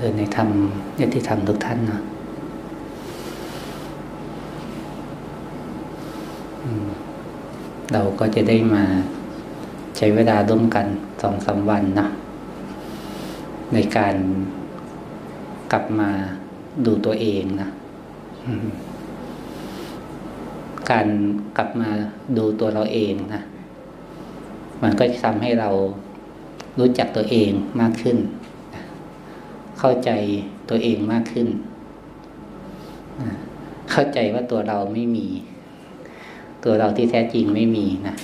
เออในธรรมยติธรรมทุกท่านเนาะเราก็จะได้มาใช้เวลาร่วมกันสองสาวันนะในการกลับมาดูตัวเองนะการกลับมาดูตัวเราเองนะมันก็จะทำให้เรารู้จักตัวเองมากขึ้น เข้าใจตัวเองมากขึ้น เข้าใจว่าตัวเราไม่มี ตัวเราที่แท้จริงไม่มีนะ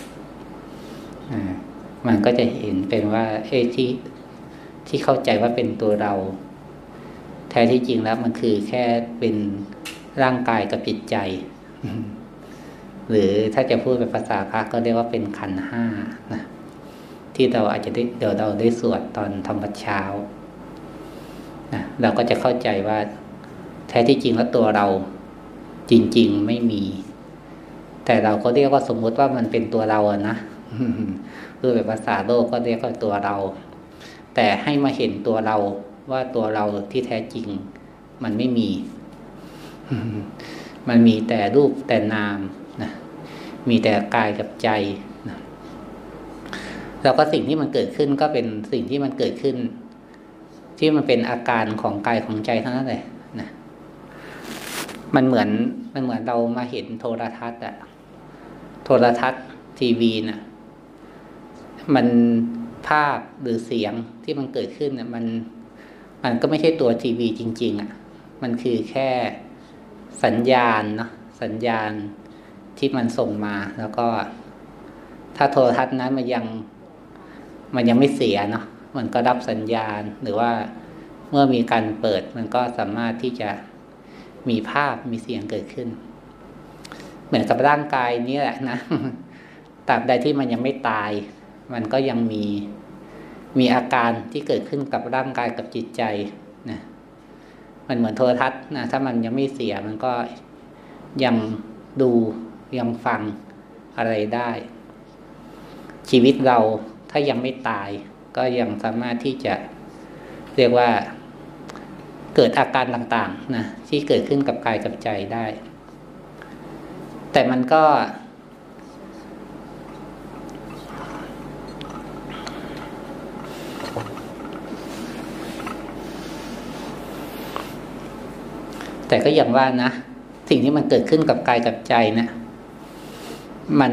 มันก็จะเห็นเป็นว่าเอ้ที่ที่เข้าใจว่าเป็นตัวเรา แท้ที่จริงแล้วมันคือแค่เป็นร่างกายกับจิตใจ หรือถ้าจะพูดเป็นภาษาพระก็เรียกว่าเป็นขันห้านะที่เราอาจจะได้เดี๋ยวเราได้สวดตอนทำวัดเช้า นะเราก็จะเข้าใจว่าแท้ที่จริงแล้วตัวเราจริง ๆไม่มี แต่เราก็เรียกว่าสมมุติว่ามันเป็นตัวเราอะนะคือแบบภาษาโลกก็เรียกว่าตัวเรา แต่ให้มาเห็นตัวเราว่าตัวเราที่แท้จริง มันไม่มี มันมีแต่รูปแต่นามนะมีแต่กายกับใจนะแล้วก็สิ่งที่มันเกิดขึ้นก็เป็นสิ่งที่มันเกิดขึ้น ที่มันเป็นอาการของกายของใจเท่านั้นเลยนะมันเหมือนมันเหมือนเรามาเห็นโทรทัศน์อะโทรทัศน์ทีวีน่ะ มันภาพหรือเสียงที่มันเกิดขึ้นเนี่ยมัน มันก็ไม่ใช่ตัวทีวีจริง ๆอะ่ะ มันคือแค่สัญญาณเนาะสัญญาณที่มันส่งมา แล้วก็ ถ้าโทรทัศน์นั้นมันยัง มันยังไม่เสียเนาะ มันก็รับสัญญาณหรือว่าเมื่อมีการเปิดมันก็สามารถที่จะมีภาพมีเสียงเกิดขึ้น เหมือนกับร่างกายนี้แหละนะตราบใดที่มันยังไม่ตาย มันก็ยังมีมีอาการที่เกิดขึ้นกับร่างกายกับจิตใจนะมันเหมือนโทรทัศน์นะถ้ามันยังไม่เสียมันก็ยังดูยังฟังอะไรได้ ชีวิตเราถ้ายังไม่ตาย ก็ยังสามารถที่จะเรียกว่าเกิดอาการต่างๆนะที่เกิดขึ้นกับกายกับใจได้ แต่มันก็ แต่ก็อย่างว่านะสิ่งที่มันเกิดขึ้นกับกายกับใจเนะี่ยมัน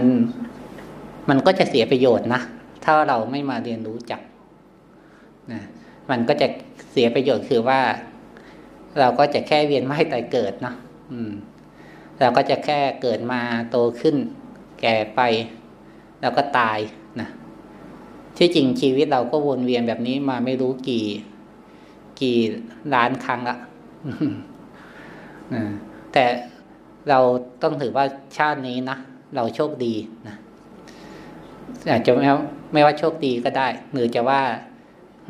มันก็จะเสียประโยชน์นะ ถ้าเราไม่มาเรียนรู้จัก นะมันก็จะเสียประโยชน์คือว่า เราก็จะแค่เวียนว่ายตายเกิดเนาะอืม เราก็จะแค่เกิดมาโตขึ้น แก่ไป แล้วก็ตายนะที่จริงชีวิตเราก็วนเวียนแบบนี้มาไม่รู้กี่ กี่ล้านครั้งละแต่เราต้องถือว่าชาตินี้นะเราโชคดีนะอาจจะไม่ไม่ว่าโชคดีก็ได้ หรือจะว่า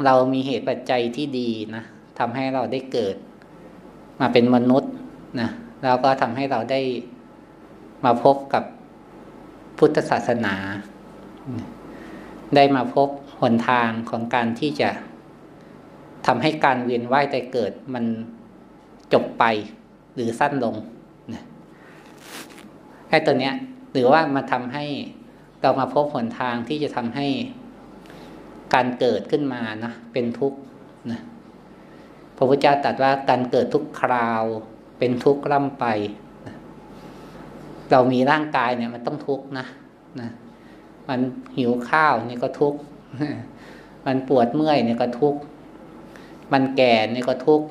เรามีเหตุปัจจัยที่ดีนะทำให้เราได้เกิด มาเป็นมนุษย์นะแล้วก็ทำให้เราได้มาพบกับพุทธศาสนา ได้มาพบหนทางของการที่จะทำให้การเวียนว่ายแต่เกิดมันจบไปหรือสั้นลงนะไอ้ตัวเนี้ย หรือว่ามาทำให้เรามาพบหนทางที่จะทำให้ การเกิดขึ้นมานะเป็นทุกข์นะพระพุทธเจ้าตรัสว่าการเกิดทุกคราวเป็นทุกข์ร่ำไปนะเรามีร่างกายเนี่ย มันต้องทุกข์นะนะมันหิวข้าวเนี่ยก็ทุกข์มันปวดเมื่อยเนี่ยก็ทุกข์มันแก่เนี่ยก็ทุกข์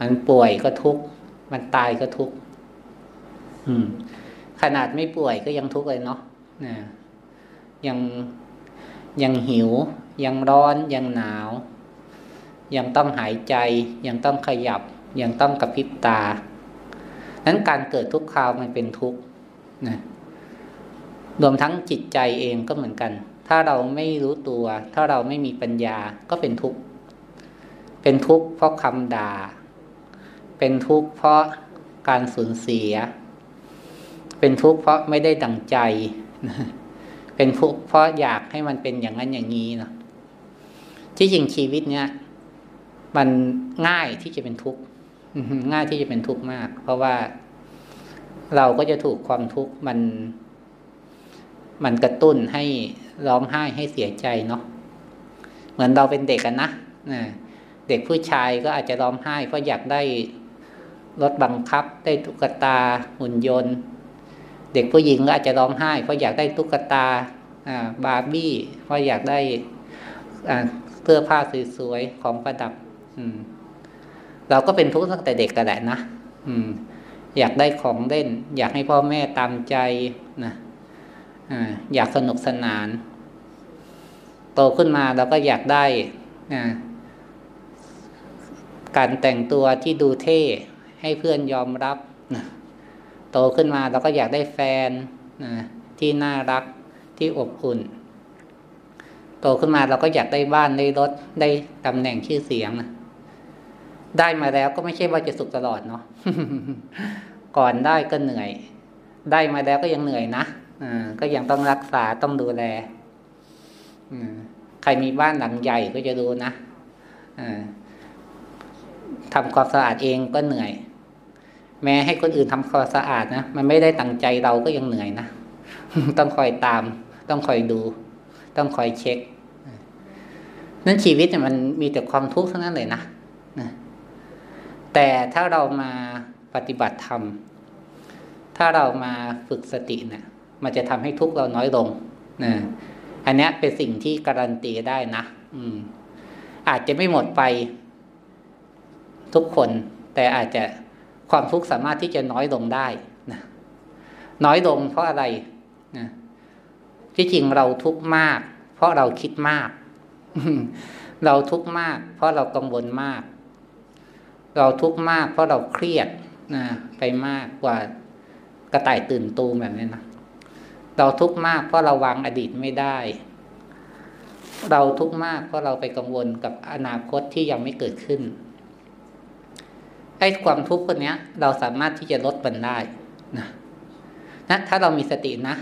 มันป่วยก็ทุกข์มันตายก็ทุกข์ขนาดไม่ป่วยก็ยังทุกข์เลยเนาะนะยัง ยังหิว ยังร้อน ยังหนาว ยังต้องหายใจ ยังต้องขยับ ยังต้องกระพริบตา นั้นการเกิดทุกคราวมันเป็นทุกข์นะรวมทั้งจิตใจเองก็เหมือนกัน ถ้าเราไม่รู้ตัว ถ้าเราไม่มีปัญญาก็เป็นทุกข์ เป็นทุกข์เพราะคำด่า เป็นทุกข์เพราะการสูญเสีย เป็นทุกข์เพราะไม่ได้ดังใจ เป็นทุกข์เพราะอยากให้มันเป็นอย่างนั้นอย่างนี้เนาะที่จริงชีวิตเนี้ยมันง่ายที่จะเป็นทุกข์ง่ายที่จะเป็นทุกข์มาก เพราะว่าเราก็จะถูกความทุกข์มัน มันกระตุ้นให้ร้องไห้ให้เสียใจเนาะเหมือนเราเป็นเด็กกันนะเด็กผู้ชายก็อาจจะร้องไห้เพราะอยากได้รถบังคับ ได้ตุ๊กตาหุ่นยนต์ เด็กผู้หญิงก็อาจจะร้องไห้ เพราะอยากได้ตุ๊กตาบาร์บี้เพราะอยากได้เสื้อผ้าสวยๆของประดับ อืม เราก็เป็นทุกข์ตั้งแต่เด็กกันแหละนะอืม อยากได้ของเล่น อยากให้พ่อแม่ตามใจนะอยากสนุกสนาน โตขึ้นมาเราก็อยากได้การแต่งตัวที่ดูเท่ให้เพื่อนยอมรับนะ โตขึ้นมาเราก็อยากได้แฟนนะที่น่ารักที่อบอุ่น โตขึ้นมาเราก็อยากได้บ้านได้รถได้ตำแหน่งชื่อเสียงนะได้มาแล้วก็ไม่ใช่ว่าจะสุขตลอดเนาะก่อนได้ก็เหนื่อย ได้มาแล้วก็ยังเหนื่อยนะอ่าก็ยังต้องรักษาต้องดูแลอืมใครมีบ้านหลังใหญ่ก็จะรู้นะอ่าทำความสะอาดเองก็เหนื่อย แม้ให้คนอื่นทำความสะอาดนะมันไม่ได้ตั้งใจเราก็ยังเหนื่อยนะต้องคอยตาม ต้องคอยดู ต้องคอยเช็คนั้นชีวิตเนี่ยมันมีแต่ความทุกข์ทั้งนั้นเลยนะนะแต่ถ้าเรามาปฏิบัติธรรม ถ้าเรามาฝึกสติเนะี่ย มันจะทำให้ทุกข์เราน้อยลงนะอันนี้เป็นสิ่งที่การันตีได้นะอืม อาจจะไม่หมดไป ทุกคน แต่อาจจะ ความทุกข์สามารถที่จะน้อยลงได้นะน้อยลงเพราะอะไรนะที่จริงเราทุกข์มาก เพราะเราคิดมาก เราทุกข์มาก เพราะเรากังวลมาก เราทุกข์มาก เพราะเราเครียดนะไปมากกว่ากระต่ายตื่นตูมแบบนี้นะเราทุกข์มาก เพราะเราวางอดีตไม่ได้ เราทุกข์มาก เพราะเราไปกังวลกับอนาคตที่ยังไม่เกิดขึ้น ไอ้ความทุกข์พวกนี้เราสามารถที่จะลดมันได้นะนะถ้าเรามีสตินะ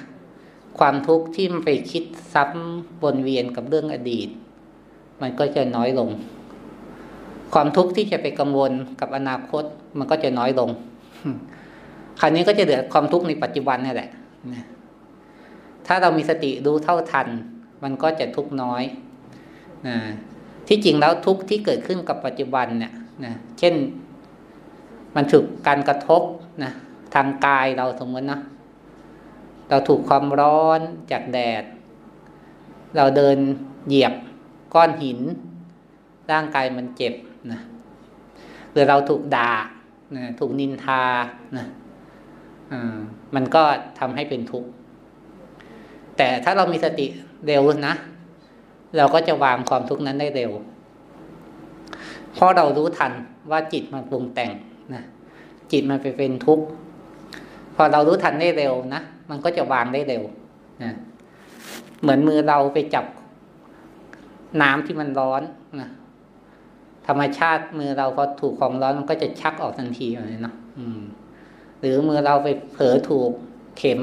ความทุกข์ที่มันไปคิดซ้ำวนเวียนกับเรื่องอดีต มันก็จะน้อยลง ความทุกข์ที่จะไปกังวลกับอนาคต มันก็จะน้อยลงคราวนี้ก็จะเหลือความทุกข์ในปัจจุบันนี่แหละถ้าเรามีสติดูเท่าทัน มันก็จะทุกข์น้อยนะที่จริงแล้วทุกข์ที่เกิดขึ้นกับปัจจุบันเนี่ยนะเช่น มันถูกการกระทบนะทางกายเราสมมตินะเราถูกความร้อนจากแดด เราเดินเหยียบก้อนหิน ร่างกายมันเจ็บนะหรือเราถูกด่านะถูกนินทานะมันก็ทำให้เป็นทุกข์แต่ถ้าเรามีสติเร็วนะ เราก็จะวางความทุกข์นั้นได้เร็ว เพราะเรารู้ทันว่าจิตมันปรุงแต่ง จิตมันไปเป็นทุกข์พอเรารู้ทันได้เร็วนะมันก็จะวางได้เร็วนะเหมือนมือเราไปจับน้ำที่มันร้อนนะธรรมชาติมือเราพอถูกความร้อนมันก็จะชักออกทันทีเลยเนาะหรือมือเราไปเผลอถูกเข็ม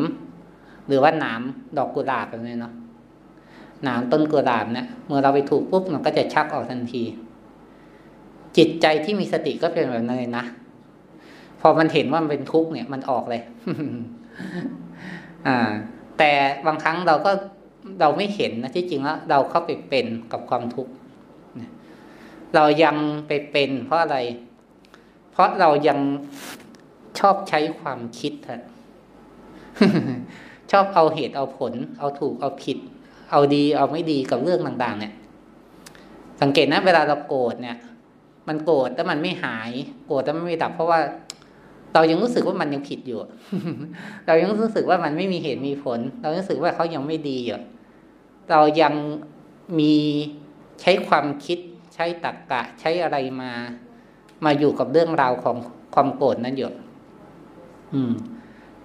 หรือว่าหนามดอกกุหลาบแบบนี้เนาะหนามต้นกุหลาบเนี่ยเมื่อเราไปถูกปุ๊บมันก็จะชักออกทันที จิตใจที่มีสติก็เป็นแบบนั้นเลยนะ พอมันเห็นว่ามันเป็นทุกข์เนี่ยมันออกเลย อ่า แต่บางครั้งเราก็เราไม่เห็นนะที่จริงแล้วเราเข้าไปเป็นกับความทุกข์เรายังไปเป็น เพราะอะไร เพราะเรายังชอบใช้ความคิดฮะชอบเอาเหตุเอาผล เอาถูกเอาผิด เอาดี เอาไม่ดีกับเรื่องต่างๆ เนี่ย สังเกตนะ เวลาเราโกรธเนี่ย มันโกรธแต่มันไม่หาย โกรธแต่มันไม่ดับ เพราะว่า เรายังรู้สึกว่ามันยังผิดอยู่ เรายังรู้สึกว่ามันไม่มีเหตุมีผล เรารู้สึกว่าเขายังไม่ดีอยู่ เรายังมีใช้ความคิดใช้ตรรกกะใช้อะไรมา มาอยู่กับเรื่องราวของความโกรธนั้นอยู่ อืม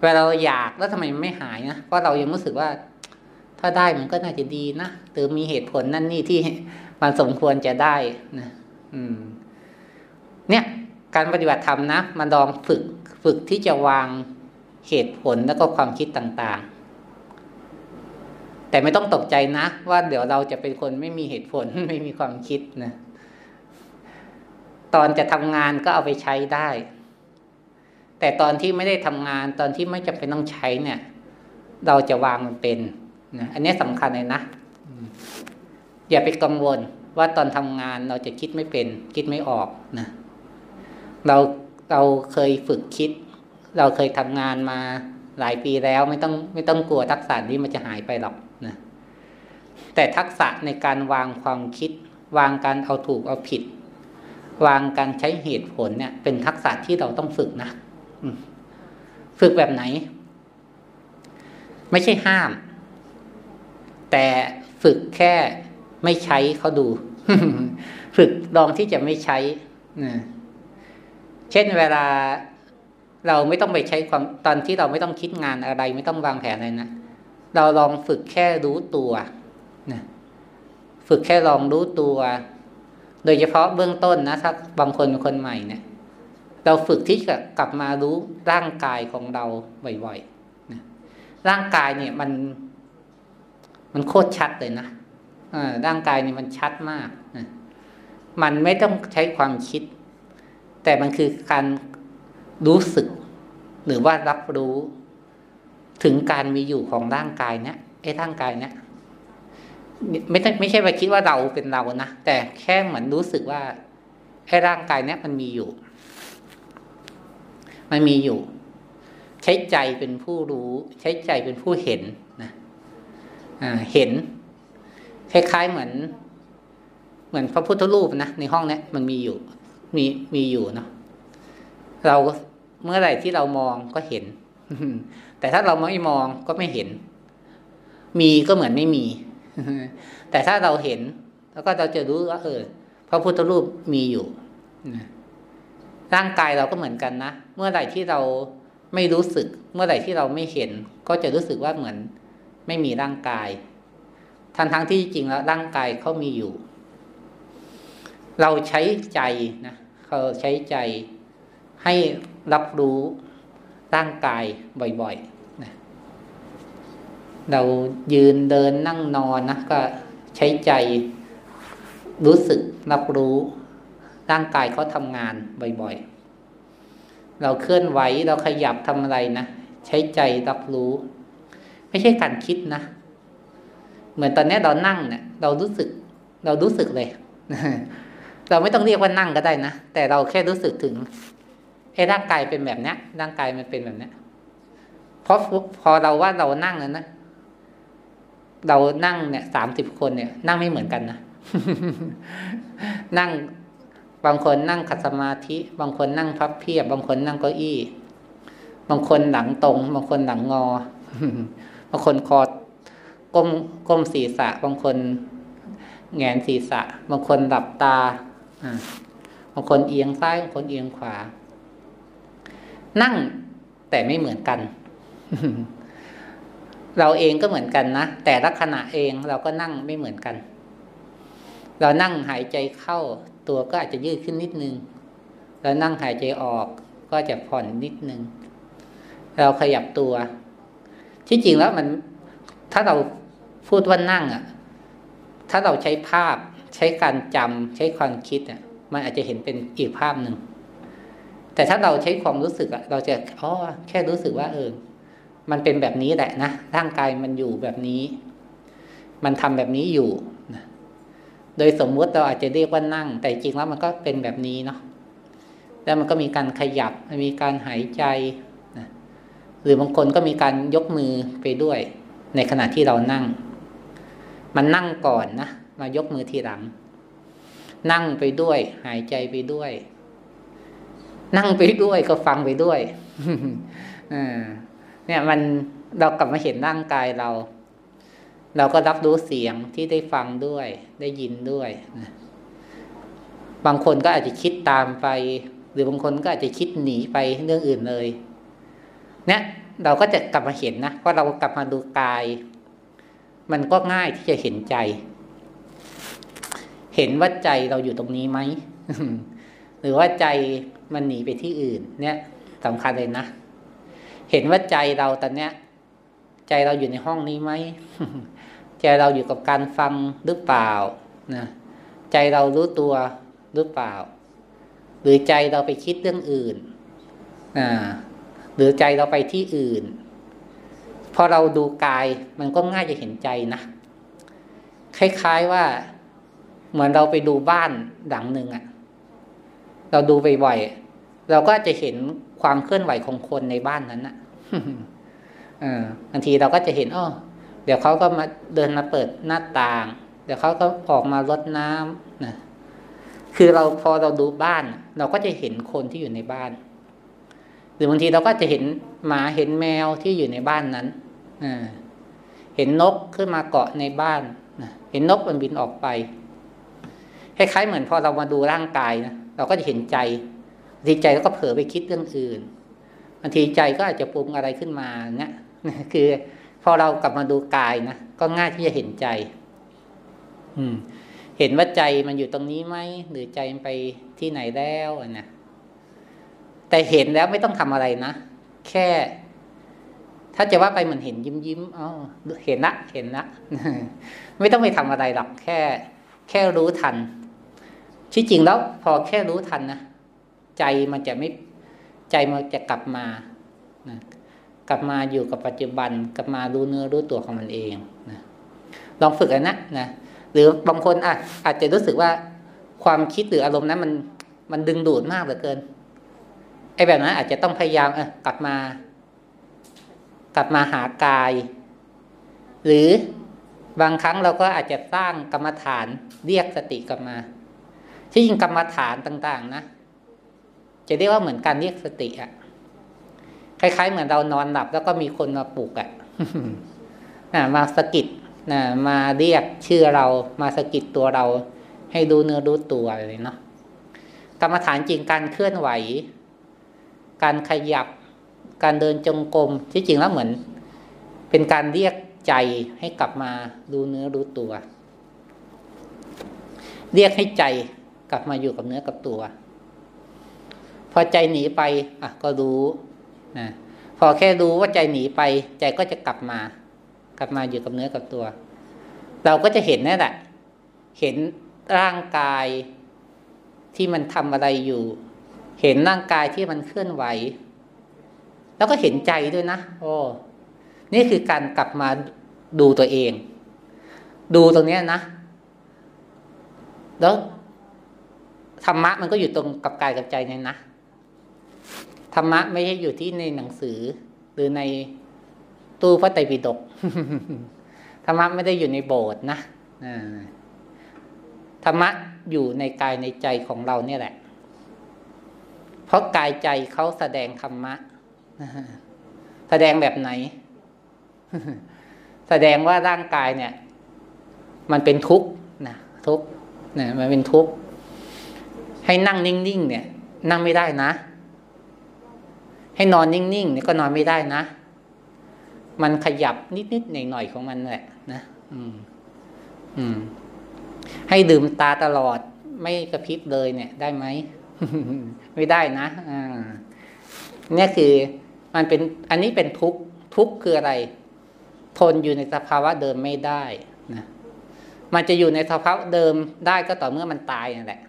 เวลาเราอยากแล้วทำไมมันไม่หายนะ เพราะเรายังรู้สึกว่า ถ้าได้มันก็น่าจะดีนะหรือมีเหตุผลนั่นนี่ที่มันสมควรจะได้นะ อืม เนี่ย การปฏิบัติธรรมนะมันลองฝึก ฝึกที่จะวางเหตุผลแล้วก็ความคิดต่างๆ แต่ไม่ต้องตกใจนะว่าเดี๋ยวเราจะเป็นคนไม่มีเหตุผลไม่มีความคิดนะตอนจะทำงานก็เอาไปใช้ได้ แต่ตอนที่ไม่ได้ทำงานตอนที่ไม่จำเป็นต้องใช้เนี่ย เราจะวางมันเป็นนะอันนี้สำคัญเลยนะ อย่าไปกังวลว่าตอนทำงานเราจะคิดไม่เป็น คิดไม่ออกนะ เรา เราเคยฝึกคิด เราเคยทำงานมาหลายปีแล้วไม่ต้องไม่ต้องกลัวทักษะนี้มันจะหายไปหรอกนะแต่ทักษะในการวางความคิด วางการเอาถูกเอาผิด วางการใช้เหตุผลเนี่ย เป็นทักษะที่เราต้องฝึกนะฝึกแบบไหน ไม่ใช่ห้าม แต่ฝึกแค่ไม่ใช้เขาดู ฝึกลองที่จะไม่ใช้นะ เช่นเวลาเราไม่ต้องไปใช้ความตอนที่เราไม่ต้องคิดงานอะไร ไม่ต้องวางแผนอะไรนะเราลองฝึกแค่รู้ตัวนะฝึกแค่ลองรู้ตัว โดยเฉพาะเบื้องต้นนะถ้าบางคนเป็นคนใหม่เนี่ย เราฝึกที่จะกลับมารู้ร่างกายของเราบ่อยๆนะร่างกายเนี่ยมัน มันโคตรชัดเลยนะร่างกายเนี่ยมันชัดมากนะมันไม่ต้องใช้ความคิด แต่มันคือการรู้สึก หรือว่ารับรู้ ถึงการมีอยู่ของร่างกายเนี้ยไอ้ร่างกายเนี้ยไม่ไม่ใช่ไปคิดว่าเราเป็นเรานะแต่แค่เหมือนรู้สึกว่าไอ้ร่างกายเนี้ยมันมีอยู่ มันมีอยู่ ใช้ใจเป็นผู้รู้ ใช้ใจเป็นผู้เห็นนะอ่าเห็น คล้ายๆเหมือน เหมือนพระพุทธรูปนะในห้องเนี้ยมันมีอยู่ มีมีอยู่เนาะเราเมื่อไหร่ที่เรามองก็เห็น แต่ถ้าเราไม่มองก็ไม่เห็น มีก็เหมือนไม่มี แต่ถ้าเราเห็น แล้วก็เราจะรู้ว่าเออพระพุทธรูปมีอยู่ร่างกายเราก็เหมือนกันนะเมื่อไหร่ที่เราไม่รู้สึก เมื่อไหร่ที่เราไม่เห็น ก็จะรู้สึกว่าเหมือนไม่มีร่างกายทั้งทั้งที่จริงแล้วร่างกายเขามีอยู่ เราใช้ใจนะเขาใช้ใจให้รับรู้ร่างกายบ่อยๆนะเรายืนเดินนั่งนอนนะก็ใช้ใจรู้สึกรับรู้ ร่างกายเขาทำงานบ่อยๆ เราเคลื่อนไหวเราขยับทำอะไรนะใช้ใจรับรู้ ไม่ใช่การคิดนะ เหมือนตอนนี้เรานั่งเนี่ยเรารู้สึก เรารู้สึกเลย เราไม่ต้องเรียกว่านั่งก็ได้นะ แต่เราแค่รู้สึกถึงไอ้ร่างกายเป็นแบบเนี้ย ร่างกายมันเป็นแบบเนี้ยเพราะพอเราว่าเรานั่งแล้วนะเรานั่งเนี่ยสามสิบคนเนี่ย นั่งไม่เหมือนกันนะนั่งบางคนนั่งขัดสมาธิ บางคนนั่งพับเพียบ บางคนนั่งเก้าอี้ บางคนหลังตรง บางคนหลังงอ บางคนคอก้มก้มศีรษะ บางคนแงนศีรษะ บางคนหลับตา บางคนเอียงซ้ายบางคนเอียงขวา นั่งแต่ไม่เหมือนกัน เราเองก็เหมือนกันนะ แต่ละขณะเองเราก็นั่งไม่เหมือนกัน เรานั่งหายใจเข้า ตัวก็อาจจะยืดขึ้นนิดนึง เรานั่งหายใจออกก็จะผ่อนนิดนึง เราขยับตัว ที่จริงแล้วมัน ถ้าเราพูดว่านั่งอะ ถ้าเราใช้ภาพ ใช้การจำใช้ความคิดอะมันอาจจะเห็นเป็นอีกภาพหนึ่ง แต่ถ้าเราใช้ความรู้สึกอะเราจะอ๋อแค่รู้สึกว่า เออ มันเป็นแบบนี้แหละนะร่างกายมันอยู่แบบนี้ มันทำแบบนี้อยู่นะโดยสมมุติเราอาจจะเรียกว่านั่ง แต่จริงแล้วมันก็เป็นแบบนี้เนาะแล้วมันก็มีการขยับมีการหายใจนะหรือบางคนก็มีการยกมือไปด้วย ในขณะที่เรานั่ง มันนั่งก่อนนะ มายกมือทีหลัง นั่งไปด้วย หายใจไปด้วย นั่งไปด้วยก็ฟังไปด้วยเนี่ยมันเรากลับมาเห็นร่างกายเรา เราก็รับรู้เสียงที่ได้ฟังด้วย ได้ยินด้วยบางคนก็อาจจะคิดตามไป หรือบางคนก็อาจจะคิดหนีไปเรื่องอื่นเลย เนี่ยเราก็จะกลับมาเห็นนะเพราะเรากลับมาดูกาย มันก็ง่ายที่จะเห็นใจ เห็นว่าใจเราอยู่ตรงนี้ไหมหรือว่าใจมันหนีไปที่อื่น เนี่ยสำคัญเลยนะเห็นว่าใจเราตอนเนี้ย ใจเราอยู่ในห้องนี้ไหมใจเราอยู่กับการฟังหรือเปล่านะใจเรารู้ตัวหรือเปล่า หรือใจเราไปคิดเรื่องอื่นอ่าหรือใจเราไปที่อื่น พอเราดูกายมันก็ง่ายจะเห็นใจนะคล้ายๆว่า เหมือนเราไปดูบ้านหลังหนึ่งอะเราดูบ่อยๆเราก็จะเห็นความเคลื่อนไหวของคนในบ้านนั้นอะบางทีเราก็จะเห็นอ๋อเดี๋ยวเขาก็มาเดินมาเปิดหน้าต่าง เดี๋ยวเขาก็ออกมารดน้ำนะคือเราพอเราดูบ้าน เราก็จะเห็นคนที่อยู่ในบ้าน หรือบางทีเราก็จะเห็นหมาเห็นแมวที่อยู่ในบ้านนั้นเห็นนกขึ้นมาเกาะในบ้านเห็นนกมันบินออกไป คล้ายๆเหมือนพอเรามาดูร่างกายนะเราก็จะเห็นใจบางทีใจเราก็เผลอไปคิดเรื่องอื่นบางทีใจก็อาจจะปรุงอะไรขึ้นมาเนี่ยคือพอเรากลับมาดูกายนะก็ง่ายที่จะเห็นใจ อืม เห็นว่าใจมันอยู่ตรงนี้ไหมหรือใจมันไปที่ไหนแล้วนะแต่เห็นแล้วไม่ต้องทำอะไรนะแค่ ถ้าจะว่าไปเหมือนเห็นยิ้มยิ้มอ๋อเห็นละเห็นละไม่ต้องไปทำอะไรหรอกแค่ แค่รู้ทัน ที่จริงแล้วพอแค่รู้ทันนะใจมันจะไม่ใจมันจะกลับมานะกลับมาอยู่กับปัจจุบัน กลับมารู้เนื้อรู้ตัวของมันเองนะลองฝึกอันนะนะหรือบางคนอาจอาจจะรู้สึกว่าความคิดหรืออารมณ์นั้นมันมันดึงดูดมากเหลือเกินไอ้แบบนั้นอาจจะต้องพยายามเออกลับมา กลับมาหากาย หรือบางครั้งเราก็อาจจะสร้างกรรมฐานเรียกสติกลับมา ที่จริงกรรมฐานต่าง ๆ นะจะเรียกว่าเหมือนการเรียกสติอะคล้ายๆ เหมือนเรานอนหลับ แล้วก็มีคนมาปลุกอะ่ะมาสกิดนะมาเรียกชื่อเรามาสกิดตัวเรา ให้ดูเนื้อรู้ตัวเลยเนาะกรรมฐานจริงการเคลื่อนไหว การขยับ การเดินจงกรมที่จริงแล้วเหมือน เป็นการเรียกใจให้กลับมาดูเนื้อรู้ตัว เรียกให้ใจ กลับมาอยู่กับเนื้อกับตัว พอใจหนีไป อะ ก็รู้นะพอแค่รู้ว่าใจหนีไป ใจก็จะกลับมา กลับมาอยู่กับเนื้อกับตัว เราก็จะเห็นนั่นแหละ เห็นร่างกายที่มันทำอะไรอยู่ เห็นร่างกายที่มันเคลื่อนไหว แล้วก็เห็นใจด้วยนะโอ้นี่คือการกลับมาดูตัวเอง ดูตรงนี้นะ แล้ว ธรรมะมันก็อยู่ตรงกับกายกับใจเนี่ยนะธรรมะไม่ใช่อยู่ที่ในหนังสือ หรือในตู้พระไตรปิฎกธรรมะไม่ได้อยู่ในโบสถ์นะธรรมะอยู่ในกายในใจของเราเนี่ยแหละ เพราะกายใจเขาแสดงธรรมะแสดงแบบไหน แสดงว่าร่างกายเนี่ย มันเป็นทุกข์นะทุกข์เนะมันเป็นทุกข์ ให้นั่งนิ่งๆเนี่ย นั่งไม่ได้นะ ให้นอนนิ่งๆเนี่ยก็นอนไม่ได้นะ มันขยับนิดๆหน่อยๆของมันแหละนะอืม อืม ให้ดื่มตาตลอด ไม่กระพริบเลยเนี่ย ได้ไหมไม่ได้นะอ่าเนี่ยคือมันเป็นอันนี้เป็นทุกข์ทุกข์คืออะไร ทนอยู่ในสภาวะเดิมไม่ได้นะมันจะอยู่ในสภาวะเดิมได้ก็ต่อเมื่อมันตายนั่นแหละ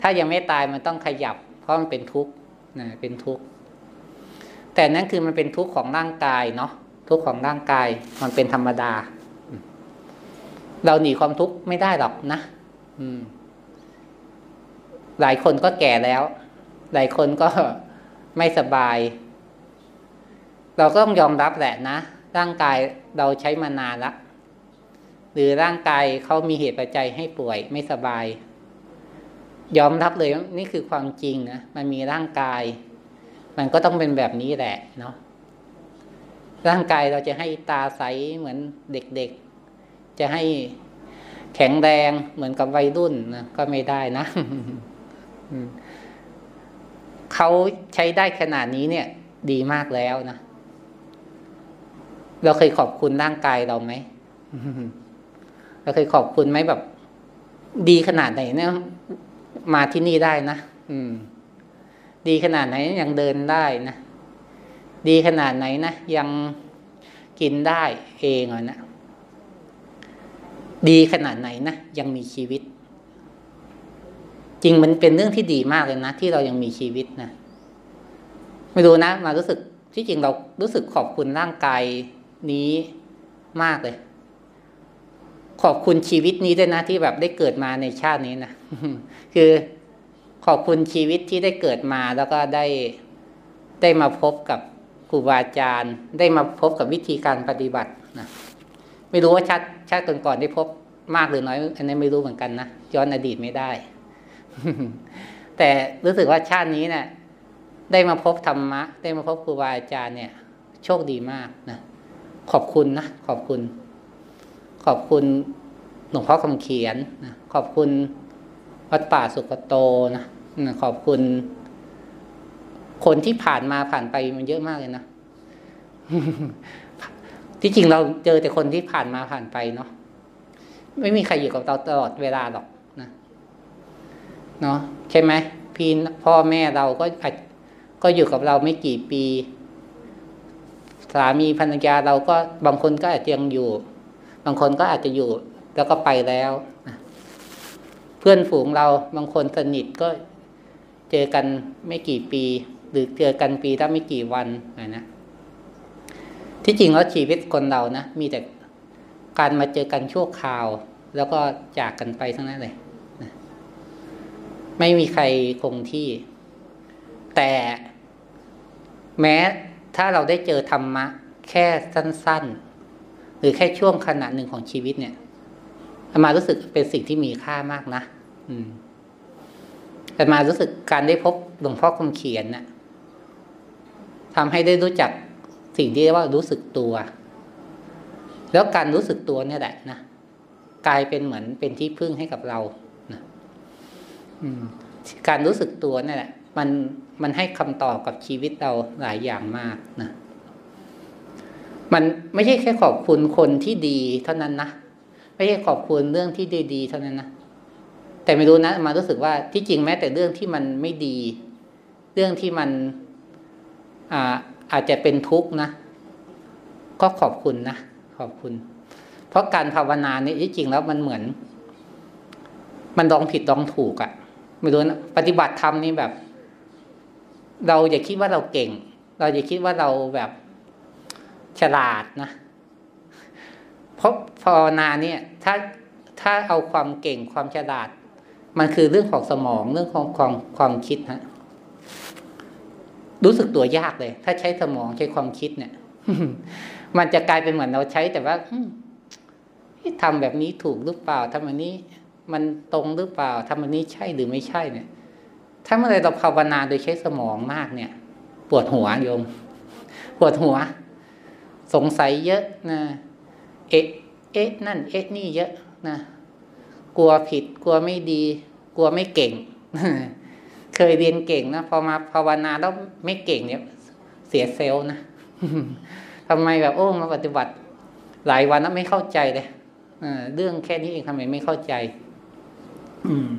ถ้ายังไม่ตายมันต้องขยับ เพราะมันเป็นทุกข์นะเป็นทุกข์แต่นั่นคือมันเป็นทุกข์ของร่างกายเนาะทุกข์ของร่างกายมันเป็นธรรมดา เราหนีความทุกข์ไม่ได้หรอกนะหลายคนก็แก่แล้ว หลายคนก็ไม่สบาย เราก็ต้องยอมรับแหละนะร่างกายเราใช้มานานละหรือร่างกายเขามีเหตุปัจจัยให้ป่วยไม่สบาย ยอมรับเลยนี่คือความจริงนะมันมีร่างกาย มันก็ต้องเป็นแบบนี้แหละเนาะร่างกายเราจะให้ตาใสเหมือนเด็กๆ จะให้แข็งแรงเหมือนกับวัยรุ่นนะก็ไม่ได้นะเขาใช้ได้ขนาดนี้เนี่ย ดีมากแล้วนะ เราเคยขอบคุณร่างกายเราไหมเราเคยขอบคุณไหมแบบ ดีขนาดไหนเนี่ย มาที่นี่ได้นะอืม ดีขนาดไหนยังเดินได้นะดีขนาดไหนนะยังกินได้เองอะนะดีขนาดไหนนะยังมีชีวิต จริงมันเป็นเรื่องที่ดีมากเลยนะที่เรายังมีชีวิตนะไม่รู้นะ มารู้สึกที่จริงเรารู้สึกขอบคุณร่างกายนี้มากเลย ขอบคุณชีวิตนี้ด้วยนะที่แบบได้เกิดมาในชาตินี้นะคือขอบคุณชีวิตที่ได้เกิดมาแล้วก็ได้ได้มาพบกับครูบาอาจารย์ ได้มาพบกับวิธีการปฏิบัตินะไม่รู้ว่าชาติชาติก่อนๆได้พบมากหรือน้อย อันนี้ไม่รู้เหมือนกันนะย้อนอดีตไม่ได้ แต่รู้สึกว่าชาตินี้เนะี่ยได้มาพบธรรมะ ได้มาพบครูบาอาจารย์เนี่ย โชคดีมากนะขอบคุณนะขอบคุณ ขอบคุณหลวงพ่อคำเขียนนะขอบคุณวัดป่าสุกโตนะขอบคุณ คนที่ผ่านมาผ่านไปมันเยอะมากเลยนะที่จริงเราเจอแต่คนที่ผ่านมาผ่านไปเนาะไม่มีใครอยู่กับเราตลอดเวลาหรอกนะเนาะใช่ไหมพี่พ่อแม่เราก็อาจก็อยู่กับเราไม่กี่ปีสามีภรรยาเราก็บางคนก็อาจจะยังอยู่ บางคนก็อาจจะอยู่แล้วก็ไปแล้ว เพื่อนฝูงเราบางคนสนิทก็เจอกันไม่กี่ปี หรือเจอกันปีถ้าไม่กี่วันนะที่จริงแล้วชีวิตคนเรานะมีแต่การมาเจอกันชั่วคราว แล้วก็จากกันไปทั้งนั้นเลยไม่มีใครคงที่ แต่แม้ถ้าเราได้เจอธรรมะ แค่สั้น ๆ หรือแค่ช่วงขณะหนึ่งของชีวิตเนี่ยมารู้สึกเป็นสิ่งที่มีค่ามากนะอืมแต่มารู้สึกการได้พบหลวงพ่อคำเขียนนะ่ะทำให้ได้รู้จักสิ่งที่เรียกว่ารู้สึกตัว แล้วการรู้สึกตัวเนี่ยแหละนะกลายเป็นเหมือนเป็นที่พึ่งให้กับเรานะการรู้สึกตัวนี่แหละ มันมันให้คำตอบกับชีวิตเราหลายอย่างมากนะ มันไม่ใช่แค่ขอบคุณคนที่ดีเท่านั้นนะไม่ใช่ขอบคุณเรื่องที่ดีๆเท่านั้นนะแต่ไม่รู้นะมารู้สึกว่าที่จริงแม้แต่เรื่องที่มันไม่ดี เรื่องที่มันอ่าอาจจะเป็นทุกข์นะก็ขอบคุณนะขอบคุณ เพราะการภาวนาเนี่ยที่จริงแล้วมันเหมือน มันลองผิดลองถูกอะ่ะ ไม่รู้นะปฏิบัติธรรมนี่แบบ เราอย่าคิดว่าเราเก่ง เราอย่าคิดว่าเราแบบ ฉลาดนะเพราะภาวนาเนี่ย ถ้าถ้าเอาความเก่งความฉลาด มันคือเรื่องของสมองเรื่องของความความคิดฮะรู้สึกตัวยากเลย ถ้าใช้สมองใช้ความคิดเนี่ย มันจะกลายเป็นเหมือนเราใช้แต่ว่าทำแบบนี้ถูกหรือเปล่าทำแบบนี้ มันตรงหรือเปล่าทำแบบนี้ใช่หรือไม่ใช่เนี่ย ถ้าเมื่อไรเราภาวนาโดยใช้สมองมากเนี่ย ปวดหัวโยม ปวดหัว สงสัยเยอะนะเอ๊ะเอ๊ะนั่น เอ๊ะนี่เยอะนะกลัวผิด กลัวไม่ดี กลัวไม่เก่ง เคยเรียนเก่งนะพอมาภาวนาแล้วไม่เก่งเนี่ย เสียเซลล์นะทำไมแบบโอ้มาปฏิบัติ หลายวันแล้วไม่เข้าใจเลยเรื่องแค่นี้เองทำไมไม่เข้าใจ อืม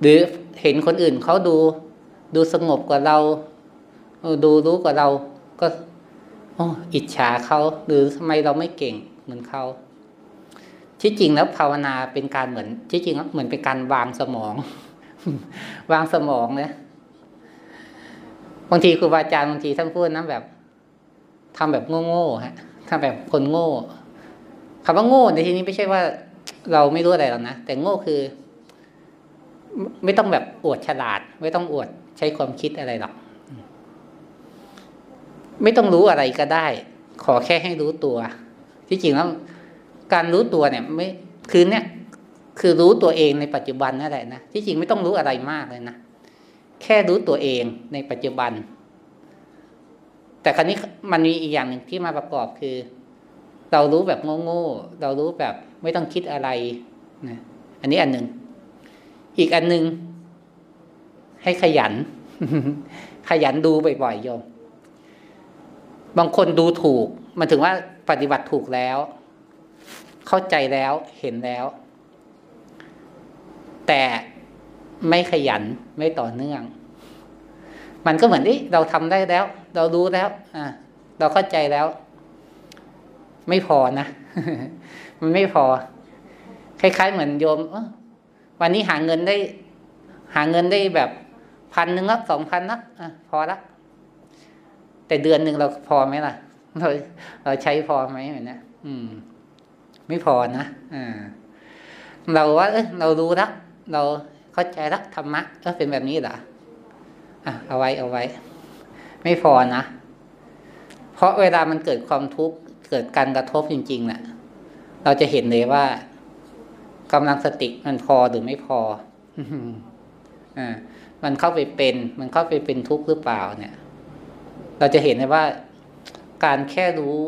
หรือเห็นคนอื่นเขาดู ดูสงบกว่าเรา ดูรู้กว่าเรา ก็ โอ้อิจฉาเขาหรือทำไมเราไม่เก่งเหมือนเขาที่จริงแล้วภาวนาเป็นการเหมือน ที่จริงแล้วเหมือนเป็นการวางสมอง วางสมองเนี่ยบางทีครูบาอาจารย์บางทีท่านพูดนะแบบทำแบบโง่ๆฮะทำแบบคนโง่คำว่าโง่ในที่นี้ไม่ใช่ว่า เราไม่รู้อะไรหรอกนะแต่โง่คือ ไม่ต้องแบบอวดฉลาด ไม่ต้องอวดใช้ความคิดอะไรหรอก ไม่ต้องรู้อะไรก็ได้ ขอแค่ให้รู้ตัว ที่จริงแล้วการรู้ตัวเนี่ย ไม่คือเนี่ย คือรู้ตัวเองในปัจจุบันนั่นแหละนะที่จริงไม่ต้องรู้อะไรมากเลยนะแค่รู้ตัวเองในปัจจุบัน แต่ครั้นี้มันมีอีกอย่างหนึ่งที่มาประกอบคือ เรารู้แบบโง่ๆเรารู้แบบไม่ต้องคิดอะไรนะอันนี้อันหนึ่งอีกอันหนึ่งให้ขยัน ขยันดูบ่อยๆโยม บางคนดูถูก มันถึงว่าปฏิบัติถูกแล้ว เข้าใจแล้วเห็นแล้ว แต่ไม่ขยันไม่ต่อเนื่อง มันก็เหมือนที่เราทำได้แล้ว เรารู้แล้ว อ่าเราเข้าใจแล้ว ไม่พอนะมันไม่พอ คล้าย ๆ เหมือนโยมวันนี้หาเงินได้ หาเงินได้แบบพันหนึ่งละสองพันละอะพอละ แต่เดือนหนึ่งเราพอไหมล่ะ เราเราใช้พอไหมเหมือนนี้อืม ไม่พอนะอ่าเราว่า เออเรารู้ล้วเราเข้าใจล้วธรรมะก็เป็นแบบนี้เหรออะเอาไว้เอาไว้ ไม่พอนะเพราะเวลามันเกิดความทุกข์เกิดการกระทบจริงๆนะ่ะ เราจะเห็นเลยว่ากำลังสติมันพอหรือไม่พออ่ามันเข้าไปเป็น มันเข้าไปเป็นทุกข์หรือเปล่าเนี่ย เราจะเห็นเลยว่าการแค่รู้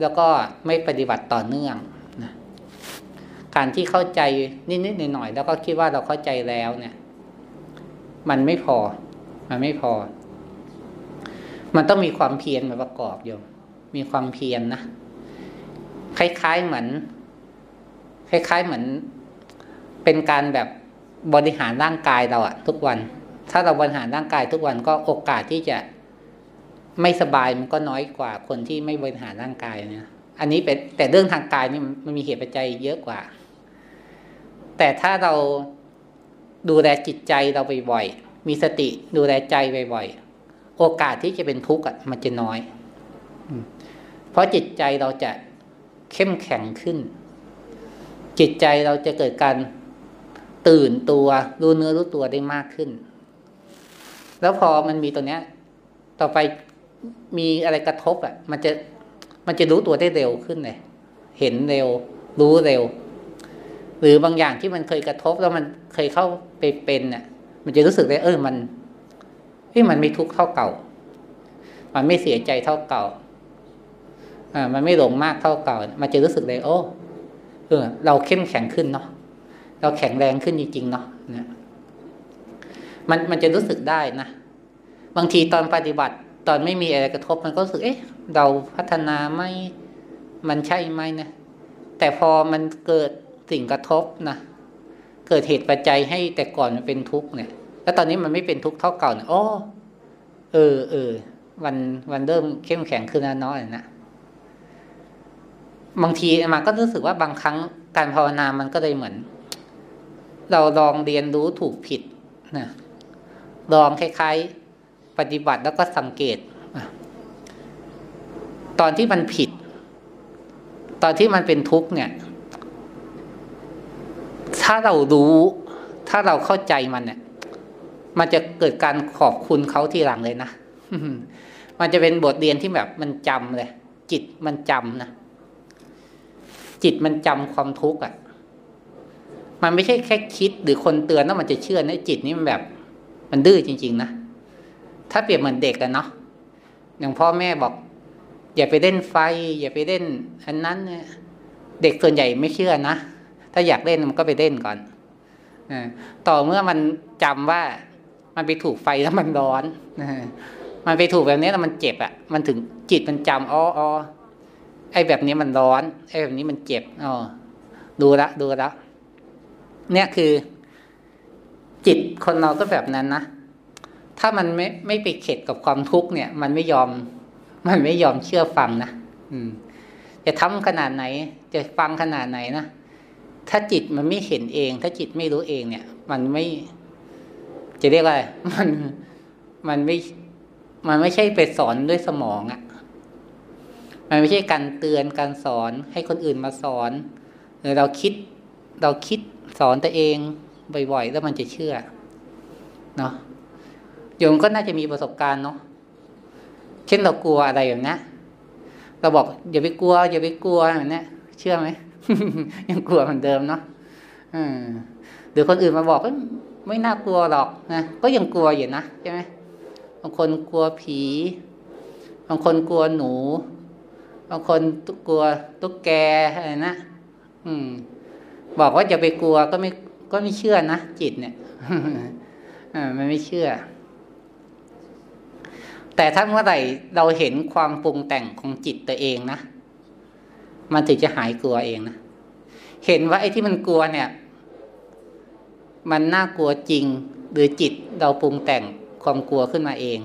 แล้วก็ไม่ปฏิบัติต่อเนื่องนะการที่เข้าใจนิดๆหน่อยๆแล้วก็คิดว่าเราเข้าใจแล้วเนี่ย มันไม่พอ มันไม่พอ มันต้องมีความเพียรมาประกอบอยู่มีความเพียรนนะคล้ายๆเหมือน คล้าย ๆเหมือน เป็นการแบบบริหารร่างกายเราอะทุกวัน ถ้าเราบริหารร่างกายทุกวันก็โอกาสที่จะ ไม่สบายมันก็น้อยกว่าคนที่ไม่บริหารร่างกายเนี่ยอันนี้เป็นแต่เรื่องทางกายนี่มันมีเหตุปัจจัยเยอะกว่า แต่ถ้าเราดูแลจิตใจเราบ่อยๆมีสติดูแลใจบ่อยๆโอกาสที่จะเป็นทุกข์มันจะน้อย เพราะจิตใจเราจะเข้มแข็งขึ้น จิตใจเราจะเกิดการตื่นตัวรู้เนื้อรู้ตัวได้มากขึ้น แล้วพอมันมีตัวเนี้ย ต่อไป มีอะไรกระทบอะ มันจะมันจะรู้ตัวได้เร็วขึ้นเลยเห็นเร็ว รู้เร็ว หรือบางอย่างที่มันเคยกระทบแล้วมันเคยเข้าไปเป็นเนี่ยมันจะรู้สึกได้เออมันที่มันไม่ทุกข์เท่าเก่า มันไม่เสียใจเท่าเก่า อ่า มันไม่หลงมากเท่าเก่า มันจะรู้สึกเลยโอ้เออ เราเข้มแข็งขึ้นเนาะ เราแข็งแรงขึ้นจริงๆเนาะเนี่ยมันมันจะรู้สึกได้นะ บางทีตอนปฏิบัติ ตอนไม่มีอะไรกระทบมันก็รู้สึก เอ๊ะ เราพัฒนาไม่มันใช่ไหมนะแต่พอมันเกิดสิ่งกระทบนะเกิดเหตุปัจจัยให้แต่ก่อนมันเป็นทุกข์เนี่ย แล้วตอนนี้มันไม่เป็นทุกข์เท่าเก่าเนี่ยโอ้เออเออวันวันเริ่มเข้มแข็งขึ้นแล้วน้อยนะบางทีมาก็รู้สึกว่าบางครั้งการภาวนามันก็เลยเหมือน เราลองเรียนรู้ถูกผิดนะลองคล้ายๆ ปฏิบัติแล้วก็สังเกต ตอนที่มันผิด ตอนที่มันเป็นทุกข์เนี่ย ถ้าเรารู้ ถ้าเราเข้าใจมันเนี่ย มันจะเกิดการขอบคุณเขาที่หลังเลยนะ มันจะเป็นบทเรียนที่แบบมันจำเลย จิตมันจำนะ จิตมันจำความทุกข์อะมันไม่ใช่แค่คิดหรือคนเตือนแล้วมันจะเชื่อนะจิตนี้มันแบบ มันดื้อจริง ๆ นะ ถ้าเปรียบเหมือนเด็กกันเนาะอย่างพ่อแม่บอก อย่าไปเล่นไฟ อย่าไปเล่น อันนั้นเนี่ยเด็กส่วนใหญ่ไม่เชื่อนะถ้าอยากเล่นมันก็ไปเล่นก่อนต่อเมื่อมันจำว่ามันไปถูกไฟแล้วมันร้อนมันไปถูกแบบนี้แล้วมันเจ็บอะมันถึงจิตมันจำอ๋ออ๋อไอ้แบบนี้มันร้อน ไอ้แบบนี้มันเจ็บอ๋อดูละดูละเนี่ยคือ จิตคนเราก็แบบนั้นนะ ถ้ามันไม่ไม่ไปเข็ดกับความทุกข์เนี่ย มันไม่ยอม มันไม่ยอมเชื่อฟังนะอืม จะทำขนาดไหน จะฟังขนาดไหนนะถ้าจิตมันไม่เห็นเอง ถ้าจิตไม่รู้เองเนี่ย มันไม่ จะเรียกว่ามันมันไม่ มันไม่ใช่ไปสอนด้วยสมองอะ่ะ มันไม่ใช่การเตือนการสอนให้คนอื่นมาสอนหรือเราคิด เราคิดสอนตัวเองบ่อยๆแล้วมันจะเชื่อ เนาะ โยมก็น่าจะมีประสบการณ์เนาะเช่นเรากลัวอะไรแบบนี้เราบอกอย่าไปกลัว อย่าไปกลัวแบบนี้เชื่อไหมยังกลัวเหมือนเดิมเนาะหรือคนอื่นมาบอกก็ไม่น่ากลัวหรอกนะก็ยังกลัวอยู่นะใช่ไหมบางคนกลัวผีบางคนกลัวหนูบางคนกลัวตุ๊กแกอะไรนะอืม บอกว่าจะไปกลัวก็ไม่ก็ไม่เชื่อนะจิตเนี่ยอ่ามันไม่เชื่อ แต่ถ้าเมื่อไหร่เราเห็นความปรุงแต่งของจิตตัวเองนะ มันถึงจะหายกลัวเองนะ เห็นว่าไอ้ที่มันกลัวเนี่ย มันน่ากลัวจริง หรือจิตเราปรุงแต่งความกลัวขึ้นมาเอง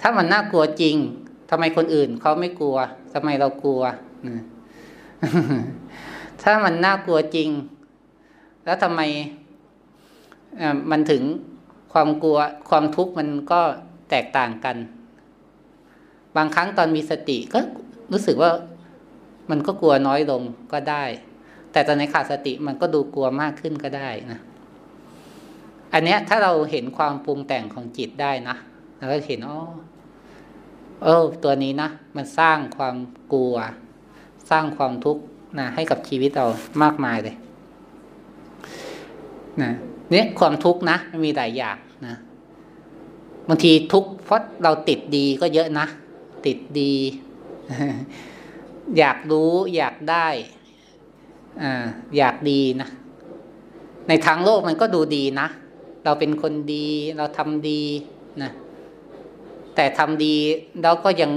ถ้ามันน่ากลัวจริงทำไมคนอื่นเขาไม่กลัวทำไมเรากลัว ถ้ามันน่ากลัวจริง แล้วทำไมมันถึง ความกลัวความทุกข์มันก็แตกต่างกัน บางครั้งตอนมีสติก็รู้สึกว่ามันก็กลัวน้อยลงก็ได้ แต่ตอนในขาดสติมันก็ดูกลัวมากขึ้นก็ได้นะ อันเนี้ยถ้าเราเห็นความปรุงแต่งของจิตได้นะเราก็เห็นอ๋อเออตัวนี้นะมันสร้างความกลัว สร้างความทุกข์นะให้กับชีวิตเรามากมายเลย นะ เนี่ยความทุกข์นะมันมีหลายอย่างนะบางทีทุกข์เพราะเราติดดีก็เยอะนะ ติดดี อยากรู้อยากได้อ่าอยากดีนะในทางโลกมันก็ดูดีนะ เราเป็นคนดีเราทำดีนะแต่ทำดีแล้วก็ยัง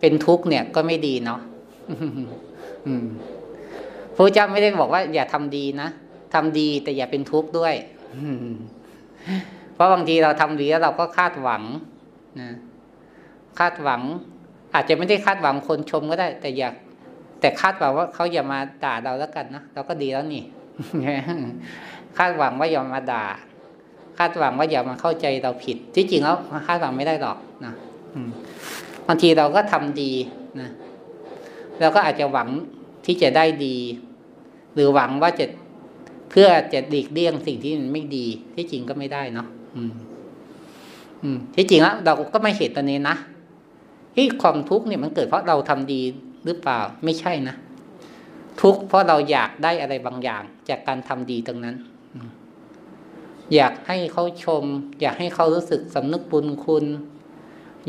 เป็นทุกข์เนี่ยก็ไม่ดีเนาะพระเจ้าไม่ได้บอกว่าอย่าทำดีนะ ทำดีแต่อย่าเป็นทุกข์ด้วย เพราะบางทีเราทำดีแล้วเราก็คาดหวังนะคาดหวัง อาจจะไม่ได้คาดหวังคนชมก็ได้ แต่อยากแต่คาดหวังว่าเขาอย่ามาด่าเราแล้วกันนะเราก็ดีแล้วนี่คาดหวังว่าอย่ามาด่า คาดหวังว่าอย่ามาเข้าใจเราผิด ที่จริงแล้วคาดหวังไม่ได้หรอกนะบางทีเราก็ทำดีนะเราก็อาจจะหวังที่จะได้ดี หรือหวังว่าจะ เพื่อจะดีกเลี่ยงสิ่งที่มันไม่ดี ที่จริงก็ไม่ได้เนาะอืม อืม ที่จริงแล้วเราก็ไม่เห็นตอนนี้นะที่ความทุกข์เนี่ยมันเกิดเพราะเราทำดีหรือเปล่า ไม่ใช่นะทุกข์เพราะเราอยากได้อะไรบางอย่าง จากการทำดีตรงนั้นอยากให้เขาชม อยากให้เขารู้สึกสำนึกบุญคุณ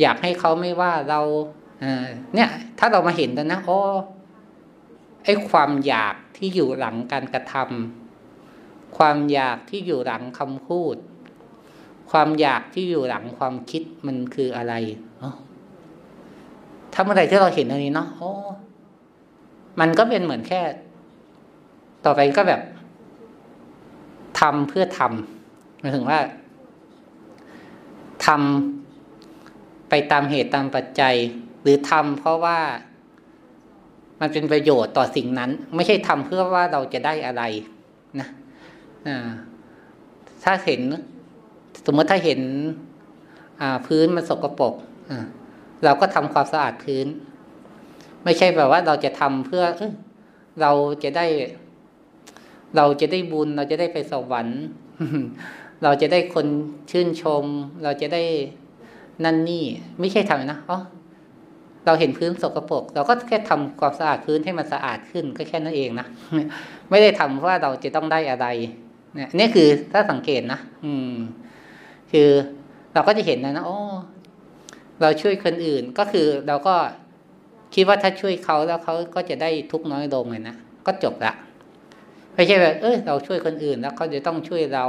อยากให้เขาไม่ว่าเราเนี่ย ถ้าเรามาเห็นตอนนะโอ้ไอความอยากที่อยู่หลังการกระทำ ความอยากที่อยู่หลังคำพูด ความอยากที่อยู่หลังความคิดมันคืออะไรถ้าเมื่อไหร่ที่เราเห็นตรงนี้เนาะโอ้มันก็เป็นเหมือนแค่ ต่อไปก็แบบทำเพื่อทำหมายถึงว่าทำไปตามเหตุตามปัจจัย หรือทำเพราะว่ามันเป็นประโยชน์ต่อสิ่งนั้น ไม่ใช่ทำเพื่อว่าเราจะได้อะไรนะ ถ้าเห็น สมมติถ้าเห็นพื้นมันสกปรกเราก็ทำความสะอาดพื้น ไม่ใช่แบบว่าเราจะทำเพื่อเอเราจะได้ เราจะได้บุญ เราจะได้ไปสวรรค์เราจะได้คนชื่นชม เราจะได้นั่นนี่ ไม่ใช่ทำนะอ๋อเราเห็นพื้นสกปรกเราก็แค่ทำความสะอาดพื้นให้มันสะอาดขึ้นก็แค่นั้นเองนะไม่ได้ทำเพราะว่าเราจะต้องได้อะไร เนี่ยนี่คือถ้าสังเกตนะอืม คือเราก็จะเห็นนะนะโอ้เราช่วยคนอื่นก็คือเราก็คิดว่าถ้าช่วยเขาแล้วเขาก็จะได้ทุกน้อยลงเลยนะก็จบละไม่ใช่แบบเออเราช่วยคนอื่นแล้วเขาจะต้องช่วยเรา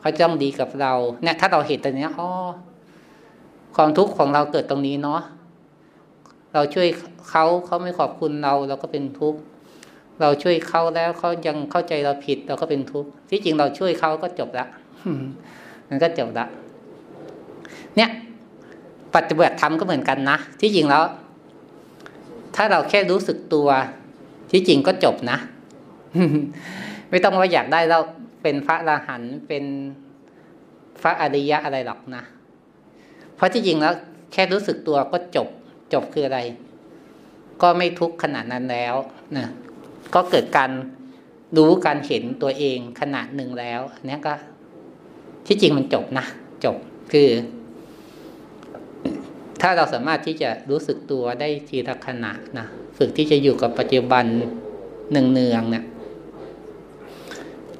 เขาจะต้องดีกับเรา เนี่ย ถ้าเราเห็นตรงนี้อ๋อความทุกข์ของเราเกิดตรงนี้เนาะเราช่วยเขาเขาไม่ขอบคุณเรา เราก็เป็นทุกข์ เราช่วยเขาแล้วเขายังเข้าใจเราผิด เราก็เป็นทุกข์ที่จริงเราช่วยเขาก็จบละมันก็จบละเนี่ยปฏิบัติธรรมก็เหมือนกันนะที่จริงแล้ว ถ้าเราแค่รู้สึกตัว ที่จริงก็จบนะ ไม่ต้องว่าอยากได้เราเป็นพระอรหันต์เป็นพระอริยะอะไรหรอกนะ เพราะที่จริงแล้ว แค่รู้สึกตัวก็จบ จบคืออะไร ก็ไม่ทุกข์ขนาดนั้นแล้วนะ ก็เกิดการรู้การเห็นตัวเองขนาดหนึ่งแล้วนี่ก็ ที่จริงมันจบนะจบคือ ถ้าเราสามารถที่จะรู้สึกตัวได้ทีละขณะนะฝึกที่จะอยู่กับปัจจุบันเนืองเนี่ย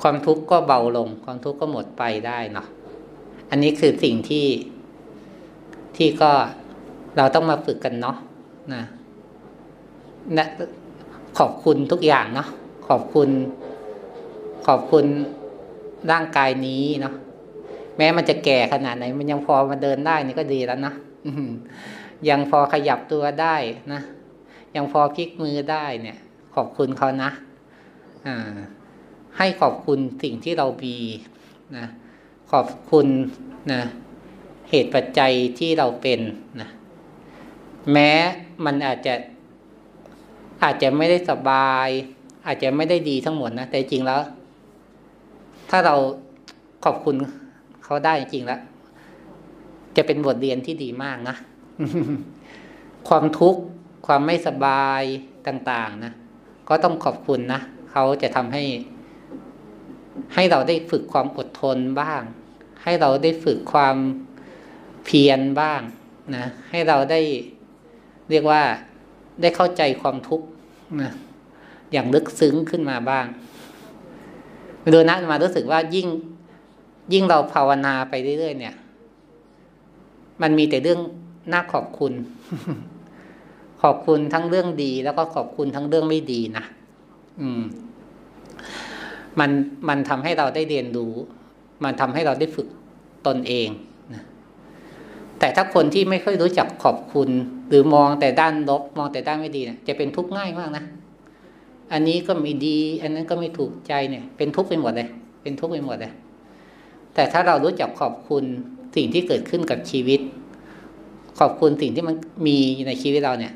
ความทุกข์ก็เบาลง ความทุกข์ก็หมดไปได้เนาะอันนี้คือสิ่งที่ที่ก็เราต้องมาฝึกกันเนาะนะนะ ขอบคุณทุกอย่างเนาะขอบคุณ ขอบคุณร่างกายนี้เนาะแม้มันจะแก่ขนาดไหน มันยังพอมาเดินได้นี่ก็ดีแล้วนะยังพอขยับตัวได้นะยังพอพลิกมือได้เนี่ย ขอบคุณเขานะอ่าให้ขอบคุณสิ่งที่เรามีนะขอบคุณนะเหตุปัจจัยที่เราเป็นนะแม้มันอาจจะ อาจจะไม่ได้สบาย อาจจะไม่ได้ดีทั้งหมดนะแต่จริงแล้ว ถ้าเราขอบคุณเขาได้จริงแล้วจะเป็นบทเรียนที่ดีมากนะความทุกข์ความไม่สบายต่างๆนะก็ต้องขอบคุณนะเขาจะทำให้ ให้เราได้ฝึกความอดทนบ้าง ให้เราได้ฝึกความเพียรบ้างนะให้เราได้เรียกว่า ได้เข้าใจความทุกข์นะอย่างลึกซึ้งขึ้นมาบ้างดูนะมารู้สึกว่ายิ่งยิ่งเราภาวนาไปเรื่อยๆเนี่ย มันมีแต่เรื่องน่าขอบคุณ ขอบคุณทั้งเรื่องดี แล้วก็ขอบคุณทั้งเรื่องไม่ดีนะอืม มันมันทำให้เราได้เรียนรู้ มันทำให้เราได้ฝึกตนเองนะแต่ถ้าคนที่ไม่ค่อยรู้จักขอบคุณ หรือมองแต่ด้านลบ มองแต่ด้านไม่ดีเนี่ยจะเป็นทุกข์ง่ายมากนะอันนี้ก็ไม่ดี อันนั้นก็ไม่ถูกใจเนี่ย เป็นทุกข์ไปหมดเลย เป็นทุกข์ไปหมดเลย แต่ถ้าเรารู้จักขอบคุณสิ่งที่เกิดขึ้นกับชีวิต ขอบคุณสิ่งที่มันมีในชีวิตเราเนี่ย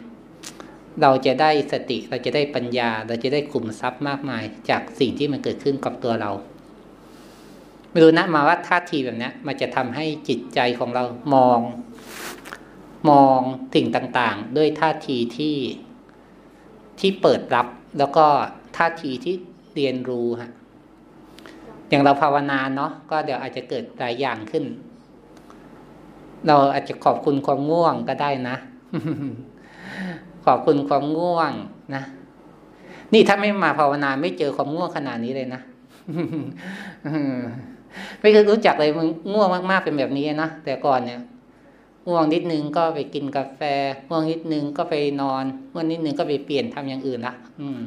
เราจะได้สติเราจะได้ปัญญา เราจะได้ขุมทรัพย์มากมาย จากสิ่งที่มันเกิดขึ้นกับตัวเราไม่รู้นะมาว่าท่าทีแบบนี้มันจะทำให้จิตใจของเรามอง มองสิ่งต่างๆ ด้วยท่าทีที่ที่เปิดรับแล้วก็ท่าทีที่เรียนรู้ฮะอย่างเราภาวนาเนาะก็เดี๋ยวอาจจะเกิดหลายอย่างขึ้น เราอาจจะขอบคุณความง่วงก็ได้นะ ขอบคุณความง่วงนะนี่ถ้าไม่มาภาวนาไม่เจอความง่วงขนาดนี้เลยนะไม่เคยรู้จักเลยมันง่วงมากๆเป็นแบบนี้นะแต่ก่อนเนี่ย ง่วงนิดนึงก็ไปกินกาแฟง่วงนิดนึงก็ไปนอนง่วงนิดนึงก็ไปเปลี่ยนทำอย่างอื่นละอืม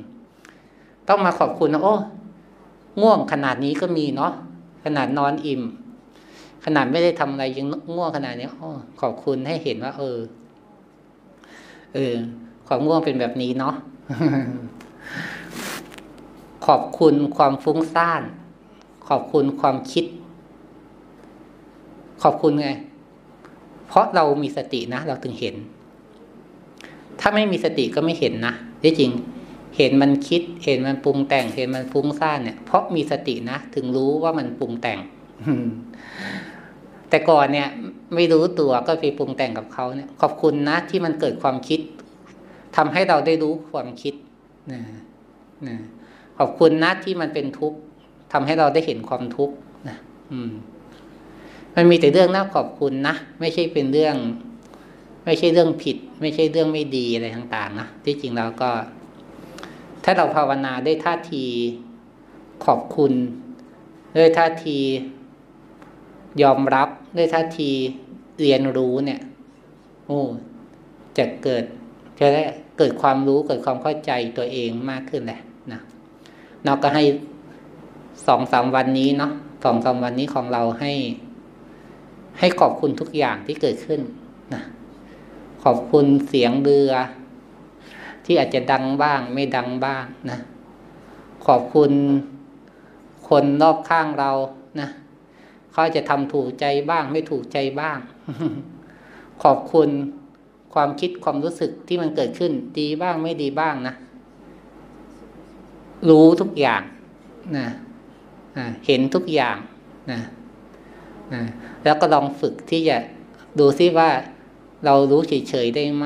ต้องมาขอบคุณนะโอ้ง่วงขนาดนี้ก็มีเนาะขนาดนอนอิ่ม ขนาดไม่ได้ทำอะไรยังง่วงขนาดนี้โอ้ขอบคุณให้เห็นว่า เออ เออความง่วงเป็นแบบนี้เนาะขอบคุณความฟุ้งซ่าน ขอบคุณความคิด ขอบคุณไง เพราะเรามีสตินะ เราถึงเห็น ถ้าไม่มีสติก็ไม่เห็นนะที่จริง เห็นมันคิด เห็นมันปรุงแต่ง เห็นมันฟุ้งซ่านเนี่ย เพราะมีสตินะ ถึงรู้ว่ามันปรุงแต่ง แต่ก่อนเนี่ย ไม่รู้ตัวก็ไปปรุงแต่งกับเขาเนี่ย ขอบคุณนะ ที่มันเกิดความคิดทำให้เราได้รู้ความคิดนะนะขอบคุณนะที่มันเป็นทุกข์ทำให้เราได้เห็นความทุกข์นะ อืม มันมีแต่เรื่องน่าขอบคุณนะไม่ใช่เป็นเรื่อง ไม่ใช่เรื่องผิด ไม่ใช่เรื่องไม่ดีอะไรต่างๆนะที่จริงเราก็ ถ้าเราภาวนาได้ท่าทีขอบคุณด้วยท่าทียอมรับด้วยท่าทีเรียนรู้เนี่ย โอ้จะเกิดจะได้เกิดความรู้เกิดความเข้าใจตัวเองมากขึ้นแหละนะนอกก็ให้สองสามวันนี้เนาะสองสามวันนี้ของเราให้ ให้ขอบคุณทุกอย่างที่เกิดขึ้นนะขอบคุณเสียงเรือ ที่อาจจะดังบ้าง ไม่ดังบ้างนะขอบคุณคนรอบข้างเรานะเขาจะทำถูกใจบ้าง ไม่ถูกใจบ้าง ขอบคุณความคิดความรู้สึกที่มันเกิดขึ้น ดีบ้างไม่ดีบ้างนะรู้ทุกอย่างนะเห็นทุกอย่างนะ แล้วก็ลองฝึกที่จะดูซิว่าเรารู้เฉยๆได้ไหม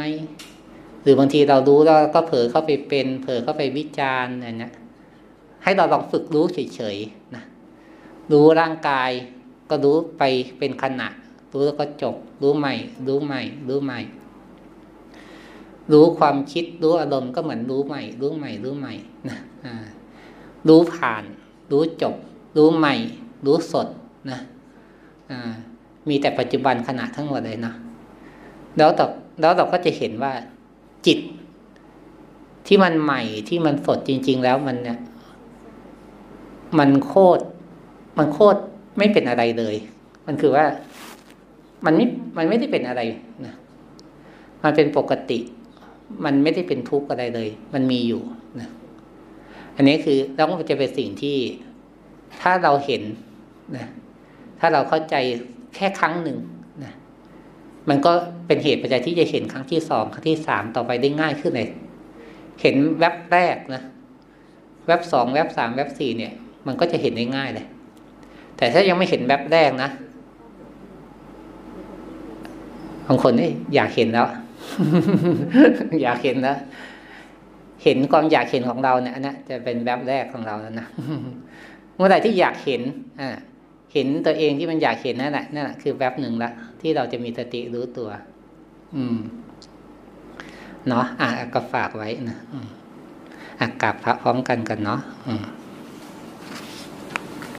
หรือบางทีเรารู้แล้วก็เผลอเข้าไปเป็น เผลอเข้าไปวิจารณ์อะไรเงี้ยให้เราลองฝึกรู้เฉยๆนะรู้ร่างกายก็รู้ไปเป็นขณะ รู้แล้วก็จบ รู้ใหม่ รู้ใหม่ รู้ใหม่ รู้ความคิดรู้อารมณ์ก็เหมือนรู้ใหม่ รู้ใหม่ รู้ใหม่นะรู้ผ่าน รู้จบ รู้ใหม่ รู้สดนะ มีแต่ปัจจุบันขณะทั้งหมดเลยนะแล้วต่อแล้วเราก็จะเห็นว่าจิต ที่มันใหม่ที่มันสดจริง ๆ แล้วมันเนี่ย มันโคตรมันโคตรไม่เป็นอะไรเลย มันคือว่ามันไม่มันไม่ได้เป็นอะไรนะมันเป็นปกติ มันไม่ได้เป็นทุกข์อะไรเลย มันมีอยู่นะอันนี้คือแล้วมันจะเป็นสิ่งที่ถ้าเราเห็นนะ ถ้าเราเข้าใจแค่ครั้งหนึ่งนะมันก็เป็นเหตุปัจจัยที่จะเห็นครั้งที่สองครั้งที่สามต่อไปได้ง่ายขึ้นเลยเห็นแวบแรกนะแวบสองแวบสามแวบสี่เนี่ย มันก็จะเห็นได้ง่ายเลย แต่ถ้ายังไม่เห็นแบบแรกนะบางคนนี่อยากเห็นแล้ว อยากเห็นแล้วเห็นความอยากเห็นของเราเนี่ยนะจะเป็นแบบแรกของเราแล้วนะเมื่อไหร่ที่อยากเห็นอ่า เห็นตัวเองที่มันอยากเห็นนั่นแหละนั่นแหละคือแบบหนึ่งละที่เราจะมีสติรู้ตัว อืมเนาะอะก็ฝากไว้นะอะกลับพระพร้อมกันกันเนาะอืม